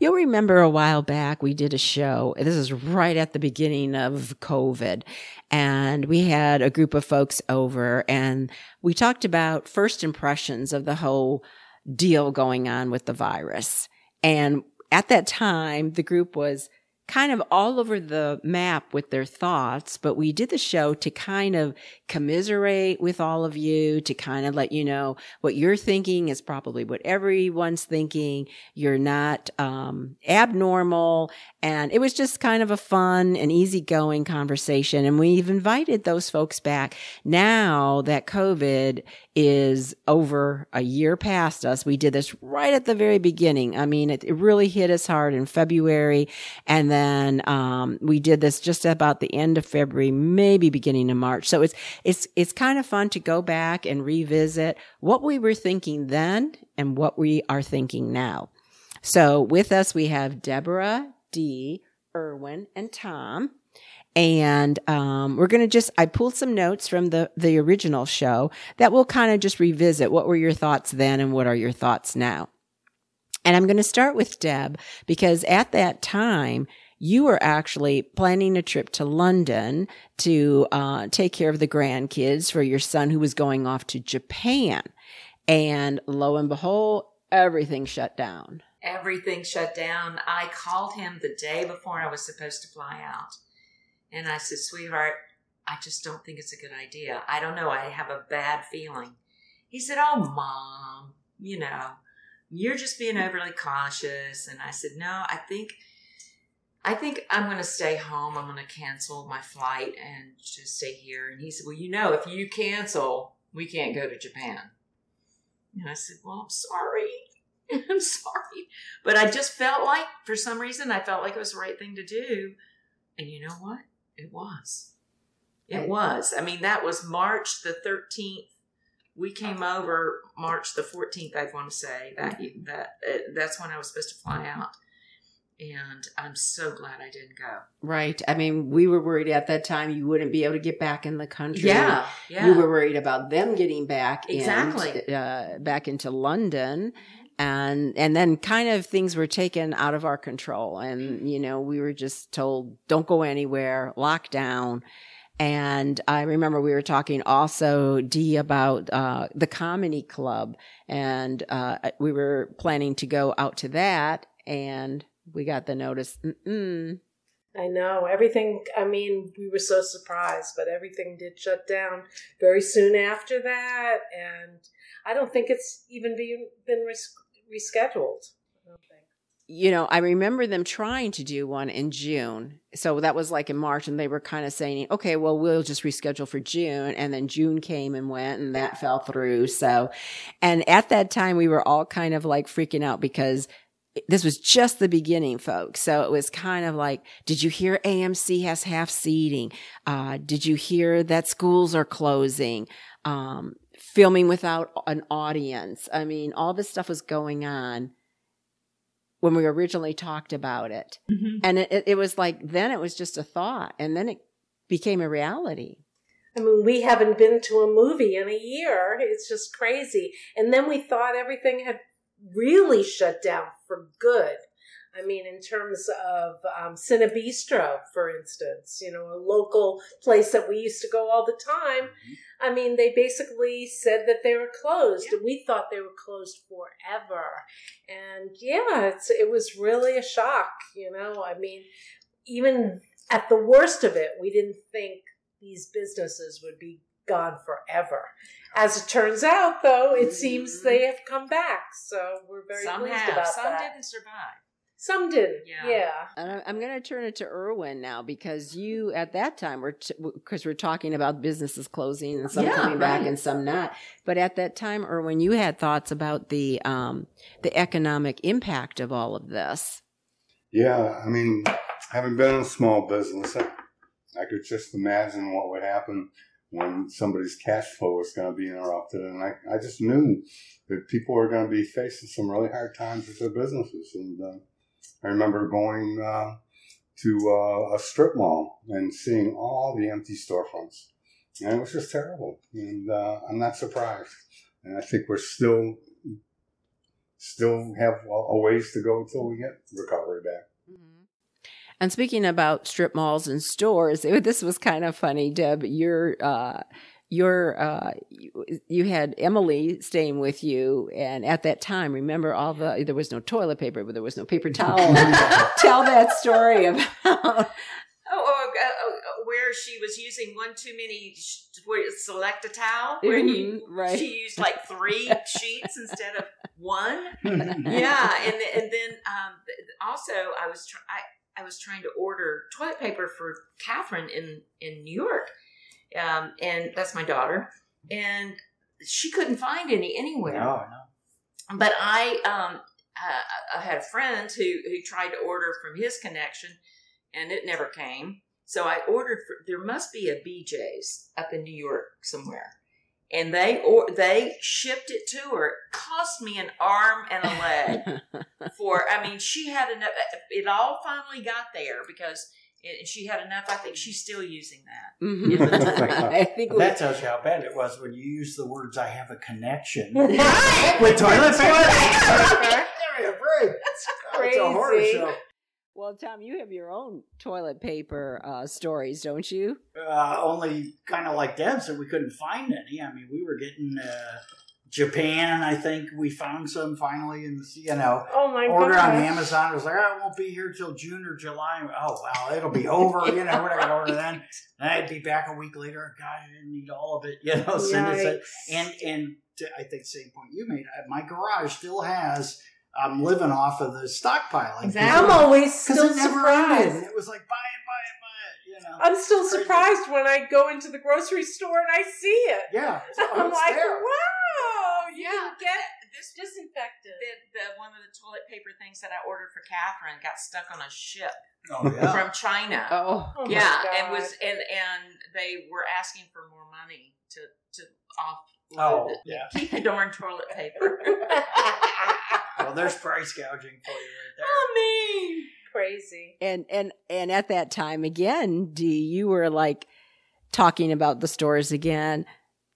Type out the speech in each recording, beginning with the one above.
You'll remember a while back we did a show. This is right at the beginning of COVID. And we had a group of folks over and we talked about first impressions of the whole deal going on with the virus. And at that time, the group was kind of all over the map with their thoughts, but we did the show to kind of commiserate with all of you, to kind of let you know what you're thinking is probably what everyone's thinking. You're not um, abnormal. And it was just kind of a fun and easygoing conversation. And we've invited those folks back now that COVID is over a year past us. We did this right at the very beginning. I mean, it, it really hit us hard in February. And then, um, we did this just about the end of February, maybe beginning of March. So it's, it's, it's kind of fun to go back and revisit what we were thinking then and what we are thinking now. So with us, we have Deborah, Dee, Erwin, and Tom and um, we're going to just i pulled some notes from the the original show that we'll kind of just revisit what were your thoughts then and what are your thoughts now and i'm going to start with deb because at that time you were actually planning a trip to london to uh, take care of the grandkids for your son who was going off to japan and lo and behold everything shut down everything shut down i called him the day before i was supposed to fly out and I said, sweetheart, I just don't think it's a good idea. I don't know. I have a bad feeling. He said, oh, mom, you know, you're just being overly cautious. And I said, no, I think, I think I'm going to stay home. I'm going to cancel my flight and just stay here. And he said, well, you know, if you cancel, we can't go to Japan. And I said, well, I'm sorry. I'm sorry. But I just felt like, for some reason, I felt like it was the right thing to do. And you know what? It was. It was. I mean, that was March the 13th. We came over March the 14th, I want to say. That that uh, that's when I was supposed to fly out. And I'm so glad I didn't go. Right. I mean, we were worried at that time you wouldn't be able to get back in the country. Yeah. Yeah. You were worried about them getting back exactly in, uh, back into London and and then kind of things were taken out of our control and you know we were just told don't go anywhere lock down and I remember we were talking also, Dee, about uh, the comedy club, and uh, we were planning to go out to that, and we got the notice. Mm-mm. I know everything. I mean, we were so surprised, but everything did shut down very soon after that, and I don't think it's even been been rescheduled. You know, I remember them trying to do one in June. So that was like in March, and they were kind of saying, okay, well, we'll just reschedule for June. And then June came and went, and that fell through. So, and at that time, we were all kind of like freaking out because this was just the beginning, folks. So it was kind of like, did you hear AMC has half seating? Uh, did you hear that schools are closing? Um, filming without an audience. I mean, all this stuff was going on when we originally talked about it. Mm-hmm. And it, it, was like, then it was just a thought, and then it became a reality. I mean, we haven't been to a movie in a year. It's just crazy. And then we thought everything had really shut down for good. I mean, in terms of um, Cinebistro, for instance, you know, a local place that we used to go all the time. Mm-hmm. I mean, they basically said that they were closed, yeah. and we thought they were closed forever. And yeah, it's it was really a shock. You know, I mean, even at the worst of it, we didn't think these businesses would be gone forever. As it turns out, though, it seems mm-hmm. they have come back. So we're very Some pleased have. about Some that. Some didn't survive. Some didn't. Yeah. yeah. And I'm going to turn it to Erwin now because you, at that time, were because t- we're talking about businesses closing and some yeah, coming right. back and some not. But at that time, Erwin, you had thoughts about the um, the economic impact of all of this. Yeah, I mean, having been in a small business, I could just imagine what would happen when somebody's cash flow was going to be interrupted. And I, I just knew that people were going to be facing some really hard times with their businesses. And uh, I remember going uh, to uh, a strip mall and seeing all the empty storefronts. And it was just terrible. And uh, I'm not surprised. And I think we're still still have a ways to go until we get recovery back. Mm-hmm. And speaking about strip malls and stores, it, this was kind of funny, Deb. Your uh, your uh, you, you, had Emily staying with you, and at that time, remember all the there was no toilet paper, but there was no paper towel. Tell that story about. Oh, oh, oh, where she was using one too many where select a towel where mm-hmm, you right. she used like three sheets instead of one yeah and and then um, also i was trying I was trying to order toilet paper for Catherine in in New York, um, and that's my daughter, and she couldn't find any anywhere. No, no. But I um, I had a friend who who tried to order from his connection, and it never came. So I ordered for there must be a BJ's up in New York somewhere and they or they shipped it to her. It cost me an arm and a leg for. I mean, she had enough. It all finally got there because it, she had enough. I think she's still using that. Mm-hmm. I think that tells you how bad it was when you use the words "I have a connection" with toilet paper. Give me a break. That's crazy. It's a horror show. Well, Tom, you have your own toilet paper uh, stories, don't you? Uh, only kind of like Deb said, we couldn't find any. I mean, we were getting uh, Japan, I think we found some finally in the you know oh my order gosh. on Amazon. It was like, oh, it won't be here till June or July. Oh well, it'll be over. you know, we're not gonna order then. And I'd be back a week later. God, I didn't need all of it. You know, send it. And and to, I think the same point you made. Uh, my garage still has I'm living off of the stockpiling. Exactly. I'm always still surprised. Ended. It was like buy it, buy it, buy it. You know. I'm still crazy. surprised when I go into the grocery store and I see it. Yeah, I'm like, there. wow, you yeah. get this disinfectant. The, the, one of the toilet paper things that I ordered for Catherine got stuck on a ship. Oh, yeah. from China. Oh, oh yeah, and was and and they were asking for more money to to off. Oh, yeah. Keep the darn toilet paper. Well, there's price gouging for you right there. Oh, me. Crazy. And and and at that time again, Dee, you were like talking about the stores again.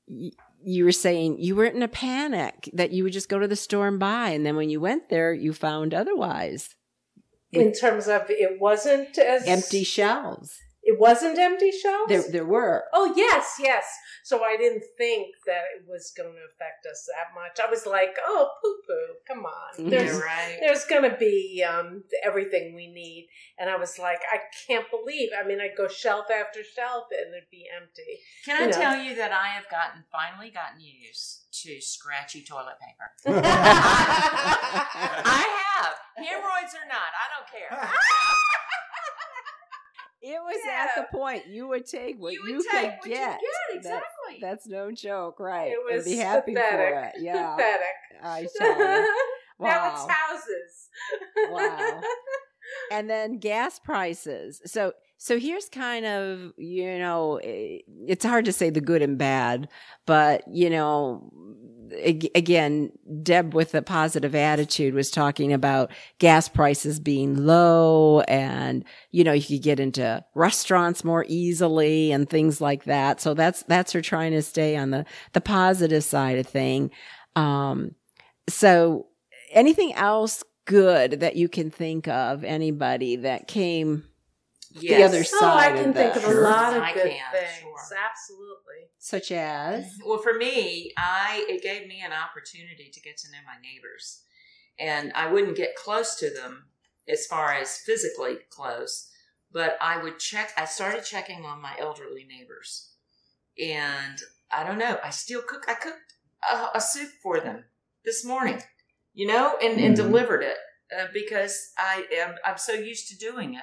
You were saying you weren't in a panic that you would just go to the store and buy, and then when you went there, you found otherwise. In terms of it wasn't as empty shelves. It wasn't empty shelves? There, there were. Oh, yes, yes. So I didn't think that it was going to affect us that much. I was like, oh, poo poo, come on. There's, right. there's going to be um, everything we need. And I was like, I can't believe. I mean, I'd go shelf after shelf and it'd be empty. Can I know? tell you that I have gotten, finally gotten used to scratchy toilet paper? I have. Hemorrhoids or not, I don't care. It was yeah. at the point you would take what you, you take could get. get. Exactly. That's, that's, no joke, right? It was and be happy pathetic. for it. Yeah. Pathetic. I tell you. Wow. now it's houses. wow. And then gas prices. So so here's kind of, you know, eh, it's hard to say the good and bad, but you know, again, Deb with a positive attitude was talking about gas prices being low and, you know, you could get into restaurants more easily and things like that. So that's, that's her trying to stay on the, the positive side of thing. Um, so anything else good that you can think of, anybody that came yes. the other side. Oh, I can think of a lot of good can, things. Sure. Absolutely. Such as? Well, for me, I it gave me an opportunity to get to know my neighbors. And I wouldn't get close to them as far as physically close, but I would check I started checking on my elderly neighbors. And I don't know, I still cook I cooked a, a soup for them this morning, you know, and, mm-hmm. and delivered it. Uh, because I am I'm so used to doing it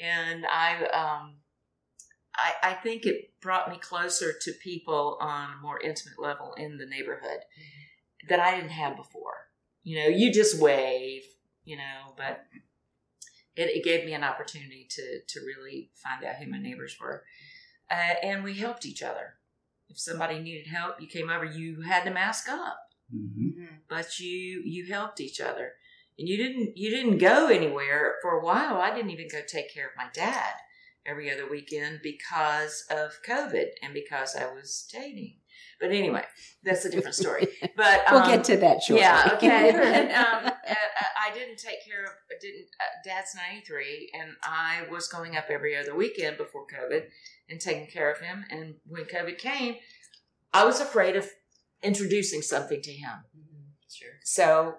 and I um, I, I think it brought me closer to people on a more intimate level in the neighborhood mm-hmm. that I didn't have before. You know, you just wave, you know, but it, it gave me an opportunity to to really find out who my neighbors were, uh, and we helped each other. If somebody needed help, you came over. You had to mask up, Mhm. but you you helped each other, and you didn't you didn't go anywhere for a while. I didn't even go take care of my dad every other weekend because of COVID and because I was dating. But anyway, that's a different story. But we'll um, get to that shortly. yeah, okay. and um, uh, uh, I didn't take care of. Didn't uh, Dad's ninety three, and I was going up every other weekend before COVID and taking care of him. And when COVID came, I was afraid of introducing something to him. Sure. So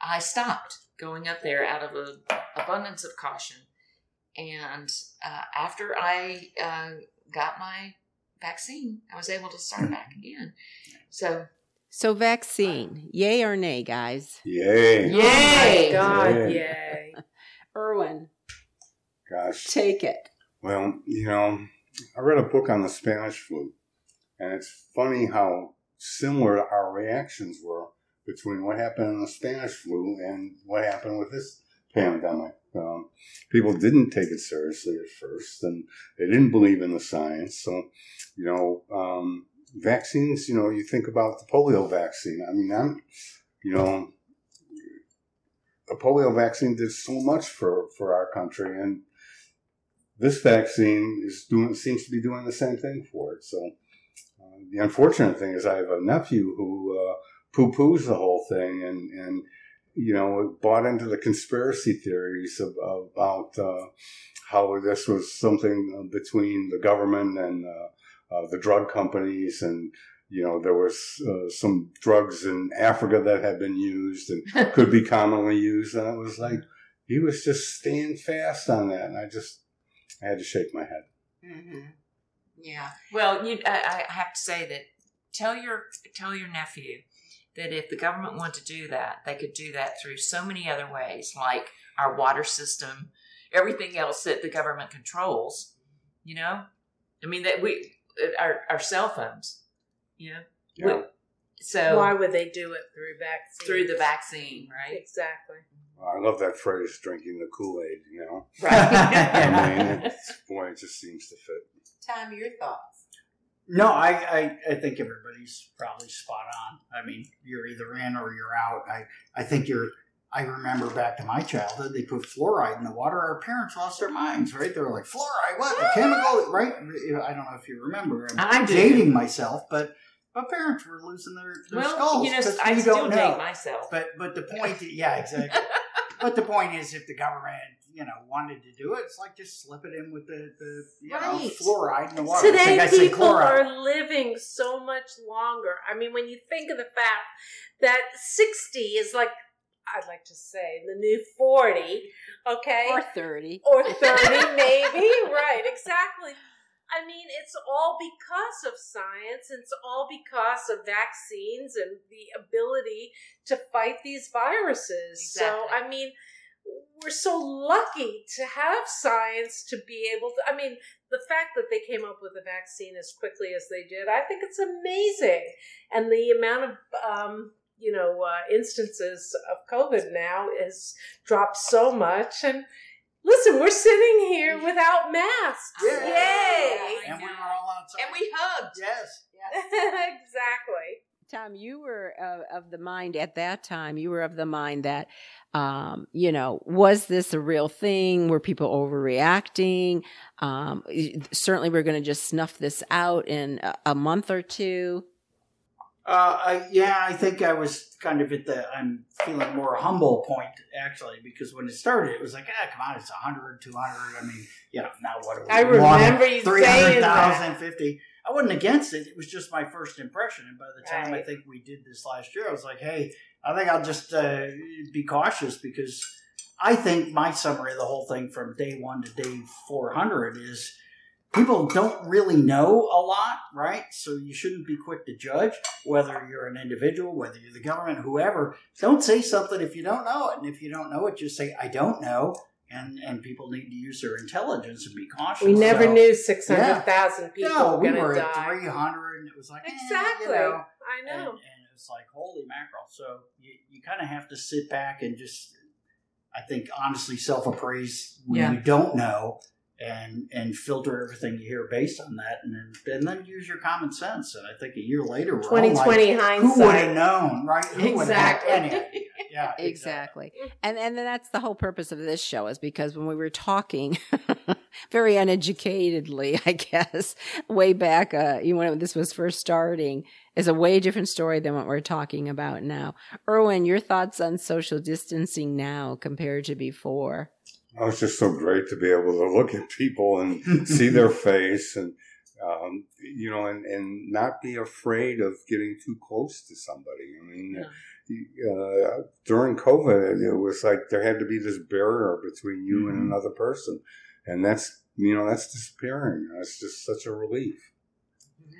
I stopped going up there out of a abundance of caution. And uh, after I uh, got my vaccine, I was able to start back again. So So, vaccine, yay or nay, guys? Yay. Yay! Oh God, Yay. yay. Erwin, Gosh. take it. Well, you know, I read a book on the Spanish flu, and it's funny how similar our reactions were between what happened in the Spanish flu and what happened with this pandemic. Um, people didn't take it seriously at first, and they didn't believe in the science. So, you know, um, vaccines. You know, you think about the polio vaccine. I mean, I'm, you know, the polio vaccine did so much for for our country, and this vaccine is doing seems to be doing the same thing for it. So uh, the unfortunate thing is I have a nephew who uh, poo poos the whole thing and and you know bought into the conspiracy theories of, about uh, how this was something between the government and uh, uh, the drug companies and. You know, there was uh, some drugs in Africa that had been used and could be commonly used, and it was like he was just staying fast on that, and I just I had to shake my head. hmm Yeah. Well, you, I, I have to say that tell your tell your nephew that if the government wanted to do that, they could do that through so many other ways, like our water system, everything else that the government controls. You know, I mean that we our our cell phones. You know, Yeah. We- so Why would they do it through vaccine? through the vaccine, right? Exactly. I love that phrase, drinking the Kool Aid. You know, Right. I mean, it's, boy, it just seems to fit. Tom, your thoughts? No, I, I, I think everybody's probably spot on. I mean, you're either in or you're out. I, I think you're. I remember back to my childhood, they put fluoride in the water. Our parents lost their minds, right? They were like, fluoride, what? A chemical, right? I don't know if you remember. I'm I do. dating myself, but but parents were losing their, their well, skulls. you know, I you still don't date know. myself. But but the point, yeah, exactly. but the point is, if the government, you know, wanted to do it, it's like just slip it in with the the you know, Right. fluoride in the water. I Today, think I people chloride. are living so much longer. I mean, when you think of the fact that 60 is like, I'd like to say, the new 40, okay? Or 30. or 30 maybe right exactly i mean it's all because of science it's all because of vaccines and the ability to fight these viruses so i mean we're so lucky to have science to be able to i mean the fact that they came up with a vaccine as quickly as they did i think it's amazing and the amount of um, you know uh, instances of covid now has dropped so much and listen we're sitting here without masks Yeah. yay And we were all outside. and we hugged. yes. exactly Tom, you were uh, of the mind at that time, you were of the mind that, um, you know, was this a real thing? Were people overreacting? Um, certainly, we're going to just snuff this out in a, a month or two. Uh, I, yeah, I think I was kind of at the I'm feeling more humble point actually because when it started, it was like, ah, come on, it's 100, 200. I mean, you know, now what are we? I remember you saying that. 50. I wasn't against it. It was just my first impression. And by the time I think we did this last year, I was like, hey, I think I'll just uh, be cautious because I think my summary of the whole thing from day one to day 400 is people don't really know a lot, right? So you shouldn't be quick to judge whether you're an individual, whether you're the government, whoever. Don't say something if you don't know it. And if you don't know it, just say, I don't know. And, and people need to use their intelligence and be cautious. we never So- knew 600000 people no, were we going to were die at 300 and it was like, eh, exactly you know, i know and, and it's like, holy mackerel. So you, you kind of have to sit back and just I think honestly self appraise when Yeah. you don't know and and filter everything you hear based on that and then and then use your common sense. And I think a year later we're all Twenty like, twenty who would have known, right? Who Exactly. Yeah, Exactly. And and then that's the whole purpose of this show is because when we were talking very uneducatedly, I guess, way back uh you know, when this was first starting is a way different story than what we're talking about now. Erwin, your thoughts on social distancing now compared to before? Oh, it's just so great to be able to look at people and see their face and um, you know and, and not be afraid of getting too close to somebody. I mean uh, during covid it was like there had to be this barrier between you and Mhm. another person. And that's you know that's disappearing. It's just such a relief.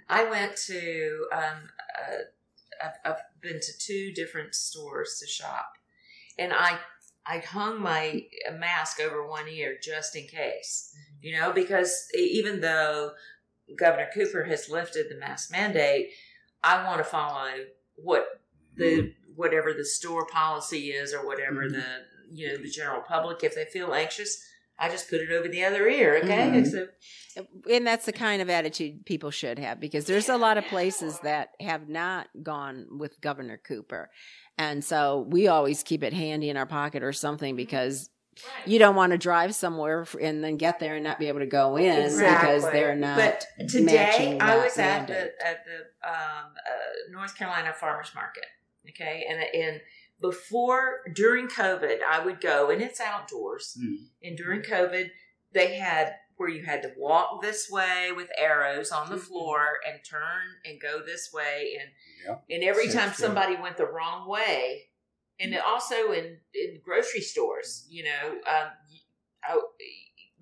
I went to, um, uh, I've, I've been to two different stores to shop, and I I hung my mask over one ear just in case, you know, because even though Governor Cooper has lifted the mask mandate, I want to follow what the whatever the store policy is or whatever Mhm. the you know the general public if they feel anxious. I just put it over the other ear, okay? Mhm. So And that's the kind of attitude people should have because there's a lot of places that have not gone with Governor Cooper. And so we always keep it handy in our pocket or something because you don't want to drive somewhere and then get there and not be able to go in because they're not. But today I was at mandate. the at the um, uh, North Carolina Farmers Market. Okay, and and before during COVID, I would go and it's outdoors. Mhm. And during COVID, they had where you had to walk this way with arrows on the Mm-hmm. floor and turn and go this way and and every That's time true. somebody went the wrong way, and Mm-hmm. also in in grocery stores, you know, um, I,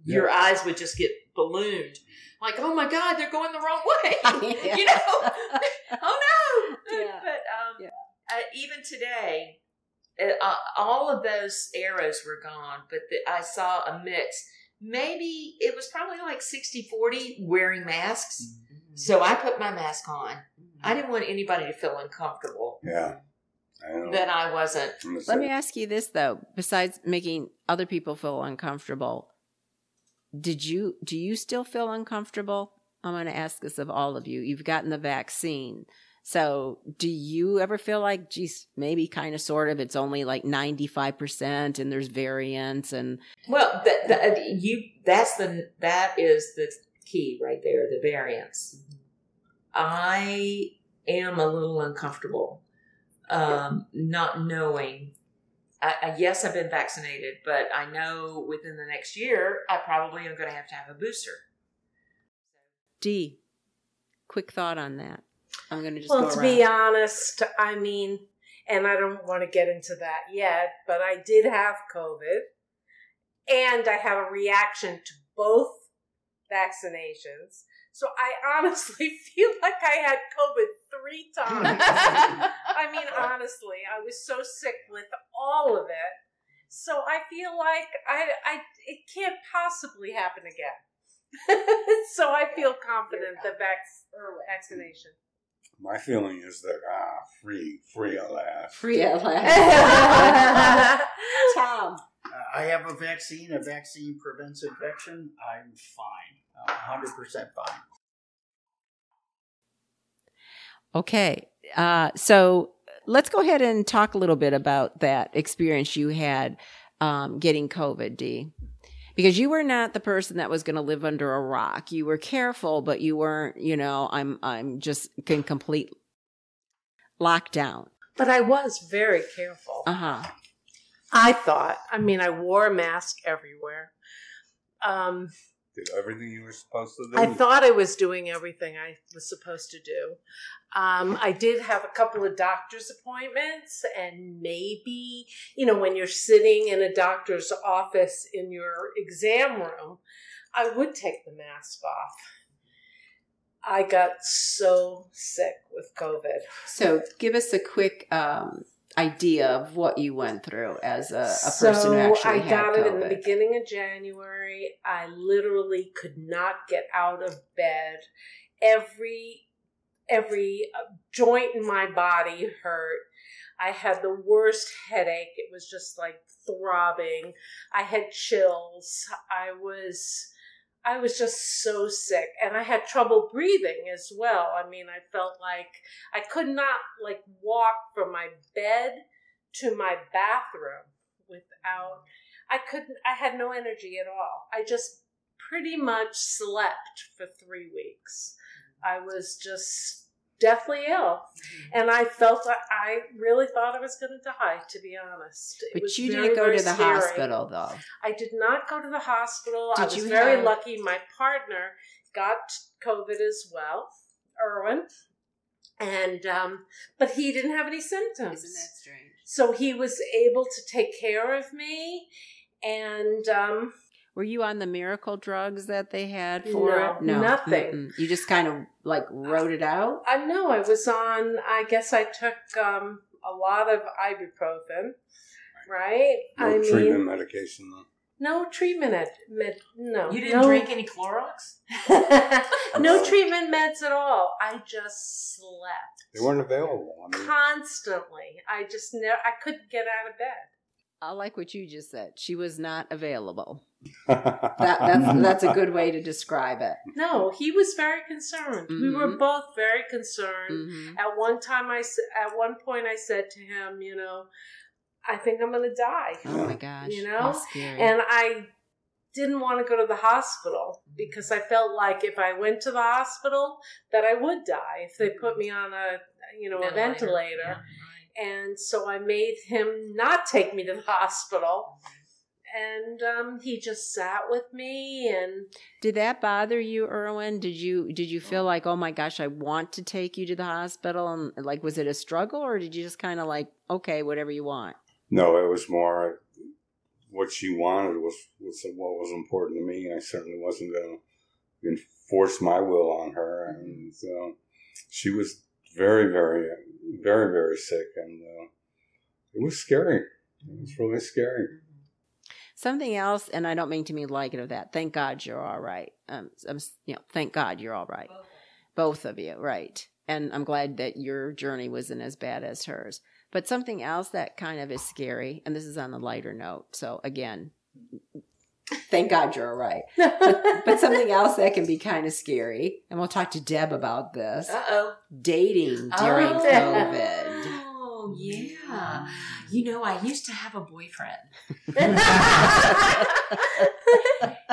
your eyes would just get ballooned, like, oh my god, they're going the wrong way, Yeah. you know, oh no. Yeah. But um, Yeah. uh, even today, uh, all of those arrows were gone, but the, I saw a mix. Maybe it was probably like 60-40 wearing masks. Mm-hmm. So I put my mask on. I didn't want anybody to feel uncomfortable yeah I that I wasn't. Let me ask you this though: besides making other people feel uncomfortable, did you do you still feel uncomfortable? I'm going to ask this of all of you. You've gotten the vaccine. So, do you ever feel like, geez, maybe kind of sort of, it's only like 95% and there's variance and Well, that, that you that's the that is the key right there, the variance. I am a little uncomfortable, um, not knowing. I, I, yes, I've been vaccinated, but I know within the next year I probably am going to have to have a booster. Dee, quick thought on that. I'm going to just Well, go to around. be honest, I mean, and I don't want to get into that yet, but I did have COVID and I have a reaction to both vaccinations. So I honestly feel like I had COVID three times. I mean, honestly, I was so sick with all of it. So I feel like I, I, it can't possibly happen again. so I feel confident that vac- vaccination. My feeling is that ah free free at last Free at last. Tom. Uh, I have a vaccine. A vaccine prevents infection. I'm fine. Uh, 100% fine. Okay. Uh, so let's go ahead and talk a little bit about that experience you had um, getting COVID, Dee. Because you were not the person that was going to live under a rock. You were careful, but you weren't, you know, I'm, I'm just in complete lockdown. But I was very careful. Uh huh. I thought. I mean, I wore a mask everywhere. Um, did everything you were supposed to do I thought I was doing everything I was supposed to do. Um, I did have a couple of doctor's appointments, and maybe, you know, when you're sitting in a doctor's office in your exam room, I would take the mask off. I got so sick with COVID. So give us a quick um, idea of what you went through as a, a person who actually I got it in the beginning of January. I literally could not get out of bed. Every every uh, joint in my body hurt. I had the worst headache. It was just like throbbing. I had chills. I was I was just so sick and I had trouble breathing as well. I mean, I felt like I could not like walk from my bed to my bathroom without I couldn't I had no energy at all. I just pretty much slept for 3 weeks. I was just deathly ill. And I felt that I really thought I was going to die, to be honest. It But you very, didn't go to the scary. hospital though. I did not go to the hospital. I was very have- lucky. My partner got COVID as well, Erwin. And um, but he didn't have any symptoms. Isn't that strange? So he was able to take care of me and um, Were you on the miracle drugs that they had for No, it? No, nothing. Mm-mm. You just kind of like wrote it out. I know I was on. I guess I took um, a lot of ibuprofen, right? No I mean, treatment medication though. no treatment. Med, med, no, You didn't no, drink any Clorox? no treatment meds at all. I just slept They weren't available. I mean, constantly. I just never. I couldn't get out of bed. I like what you just said. She was not available. That, that's that's a good way to describe it. No, he was very concerned. We were Mhm. both very concerned. hmm At one time, I at one point I said to him, you know, I think I'm going to die. Oh my gosh, You know? scary. And I didn't want to go to the hospital because I felt like if I went to the hospital that I would die if they put me on a you know a ventilator. Yeah, right. And so I made him not take me to the hospital. And um, he just sat with me and Did that bother you, Erwin? Did you did you feel like, oh my gosh, I want to take you to the hospital, and like, was it a struggle, or did you just kind of like, okay, whatever you want? no, it was more what she wanted was, was what was important to me. I certainly wasn't going to enforce my will on her, and so she was very, very, very, very sick, and uh, it was scary. It was really scary. Something else, and I don't mean to mean like it or that. Thank God you're all right. Um, I'm, you know, thank God you're all right. Both of you, right? And I'm glad that your journey wasn't as bad as hers. But something else that kind of is scary, and this is on a lighter note. So again, thank God you're all right. But, but something else that can be kind of scary, and we'll talk to Deb about this. Uh oh. Dating during oh. COVID. Oh, yeah. You know, I used to have a boyfriend.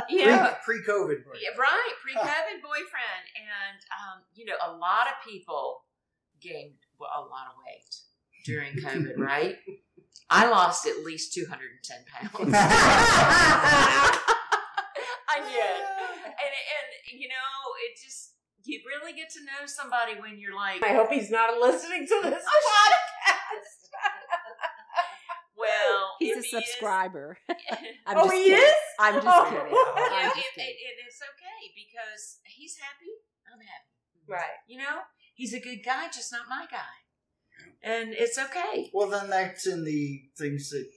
You know, Pre COVID. Yeah, right, pre-COVID boyfriend, and um, you know, a lot of people gained a lot of weight during COVID, right? I lost at least two hundred and ten pounds. I did, and and you know, it just you really get to know somebody when you're like, I hope he's not listening to this Oh, podcast. well, He's a he is- subscriber. I'm oh, just he kidding. is? I'm just Oh. kidding. you I'm just kidding. it, it, it's okay because he's happy. I'm happy. Right. You know, he's a good guy, just not my guy. And it's okay. Well, then that's in the things that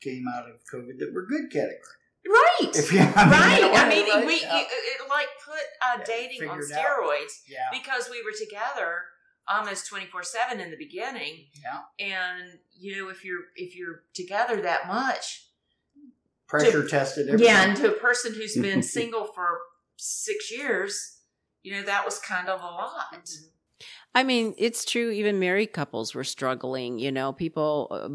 came out of COVID that were good category. Right. If you, I mean, right. you know, I mean, right? we Yeah. you, it like put uh, Yeah, dating on steroids yeah. because we were together almost 24/7 in the beginning Yeah. and you know if you're if you're together that much Pressure tested everything. yeah and to a person who's been single for 6 years you know that was kind of a lot I mean, it's true. Even married couples were struggling. You know, people uh,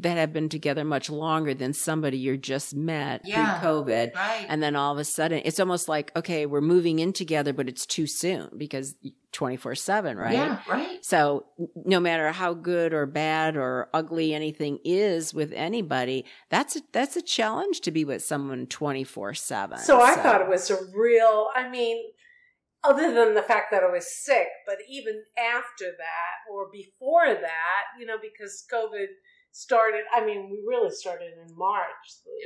that have been together much longer than somebody you're just met Yeah. pre-COVID, right and then all of a sudden, it's almost like, okay, we're moving in together, but it's too soon because twenty four seven, right? yeah right So no matter how good or bad or ugly anything is with anybody, that's a, that's a challenge to be with someone twenty four seven. So I thought it was a real, I mean, other than the fact that I was sick, but even after that or before that, you know, because COVID started, I mean, we really started in March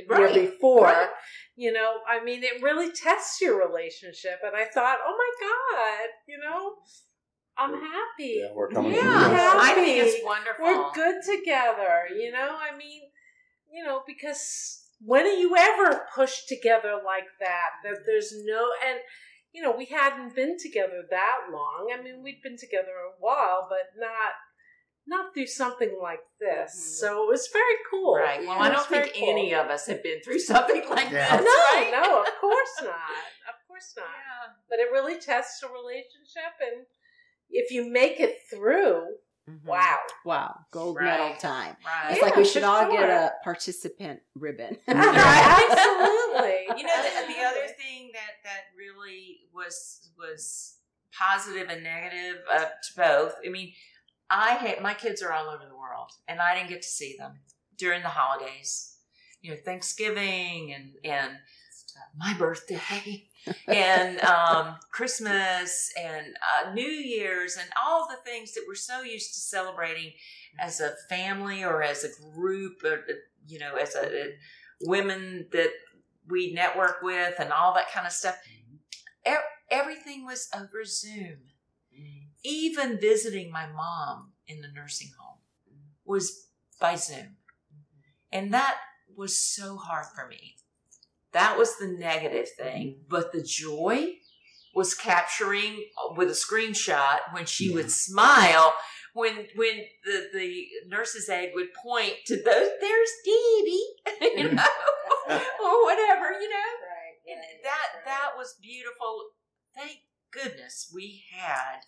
the Right, year before, right. you know, I mean, it really tests your relationship. And I thought, oh my God, you know, I'm happy. Yeah, we're coming yeah through Yeah. this. i think it's wonderful We're good together, you know? I mean, you know, because when are you ever pushed together like that? That there's no, and, you know, we hadn't been together that long. I mean, we'd been together a while, but not not through something like this. Mhm. So it was very cool. Right. Well, It I don't think cool. any of us have been through something like Yeah. this. No, right? no, of course not. Of course not. Yeah. But it really tests a relationship, and if you make it through, Mhm. wow. Wow. Gold Right. medal time. Right. It's Yeah, like we should for all get a participant ribbon. Absolutely. you know the, the other thing that that really was was positive and negative uh, to both i mean i had my kids are all over the world and i didn't get to see them during the holidays you know thanksgiving and and my birthday and um, christmas and uh, new year's and all the things that we're so used to celebrating as a family or as a group or uh, you know as a, a women that we network with and all that kind of stuff. E- everything was over Zoom. Even visiting my mom in the nursing home was by Zoom. And that was so hard for me. That was the negative thing. But the joy was capturing uh, with a screenshot when she would smile when when the, the nurse's aide would point to those there's Debbie you know or whatever you know and that that was beautiful. Thank goodness we had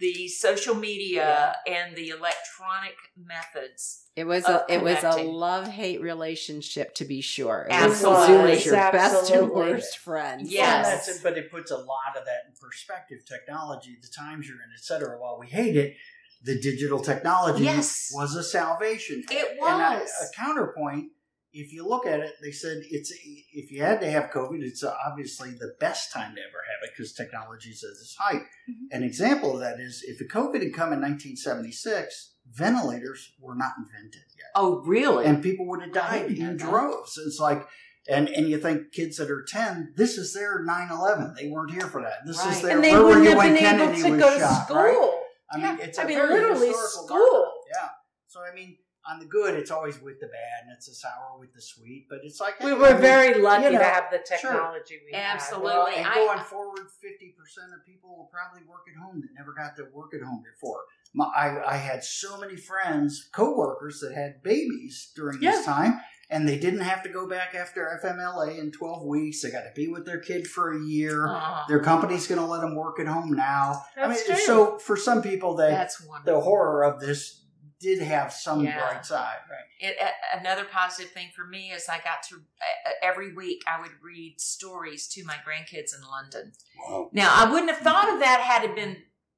the social media and the electronic methods. It was Of a it was a love hate relationship to be sure. It Absolutely. was Zoom is your best and worst friend. Yes. Well, that's it, but it puts a lot of that in perspective. Technology, the times you're in, etc. While we hate it, the digital technology Yes. was a salvation. It And a, was. a counterpoint. If you look at it, they said it's if you had to have COVID, it's obviously the best time to ever have it because technology is at its height. Mm-hmm. An example of that is if the COVID had come in 1976, ventilators were not invented yet Oh, really? and people would have died in droves. It's like, and and you think kids that are ten, this is their 9-11. They weren't here for that. This Right. is their and they where were wouldn't you have when been able Kennedy to was go to shot, school. right? I mean, it's I a mean, very literally historical school. marker. Yeah. So I mean, on the good, it's always with the bad, and it's a sour with the sweet. But it's like We hey, I were mean, very lucky you know, to have the sure. technology we had. Absolutely. well, and I- going forward, fifty percent of people will probably work at home that never got to work at home before. My, I, I had so many friends, coworkers that had babies during Yeah. this time, and they didn't have to go back after FMLA in twelve weeks. They got to be with their kid for a year. Aw, Their company's going to let them work at home now. I mean, true. so for some people, that that's wonderful. the horror of this did have some Yeah. bright side, right? it, a- another positive thing for me is I got to uh, every week I would read stories to my grandkids in London. Wow. Now I wouldn't have thought of that had it been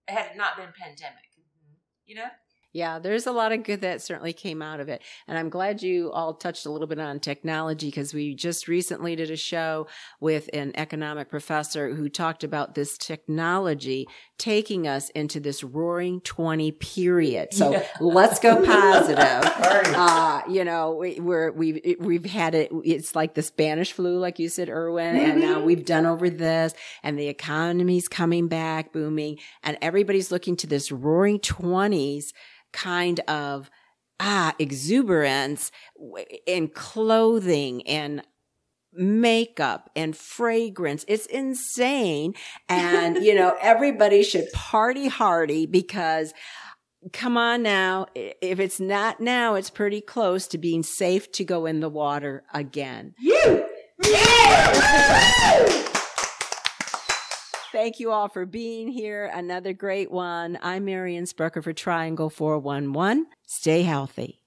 had it not been pandemic. You know, Yeah, there's a lot of good that certainly came out of it. And I'm glad you all touched a little bit on technology because we just recently did a show with an economic professor who talked about this technology taking us into this roaring 20 period. So Yeah. let's go positive. Right. uh, you know, we, we're, we've, we've had it, it's like the Spanish flu, like you said, Erwin, and now we've done over this and the economy's coming back, booming, and everybody's looking to this roaring twenties kind of, ah, exuberance in clothing and makeup and fragrance. It's insane. And, you know, everybody should party hardy because come on now. If it's not now, it's pretty close to being safe to go in the water again. You. Thank you all for being here. Another great one. I'm Marion Sprucker for Triangle 411. Stay healthy.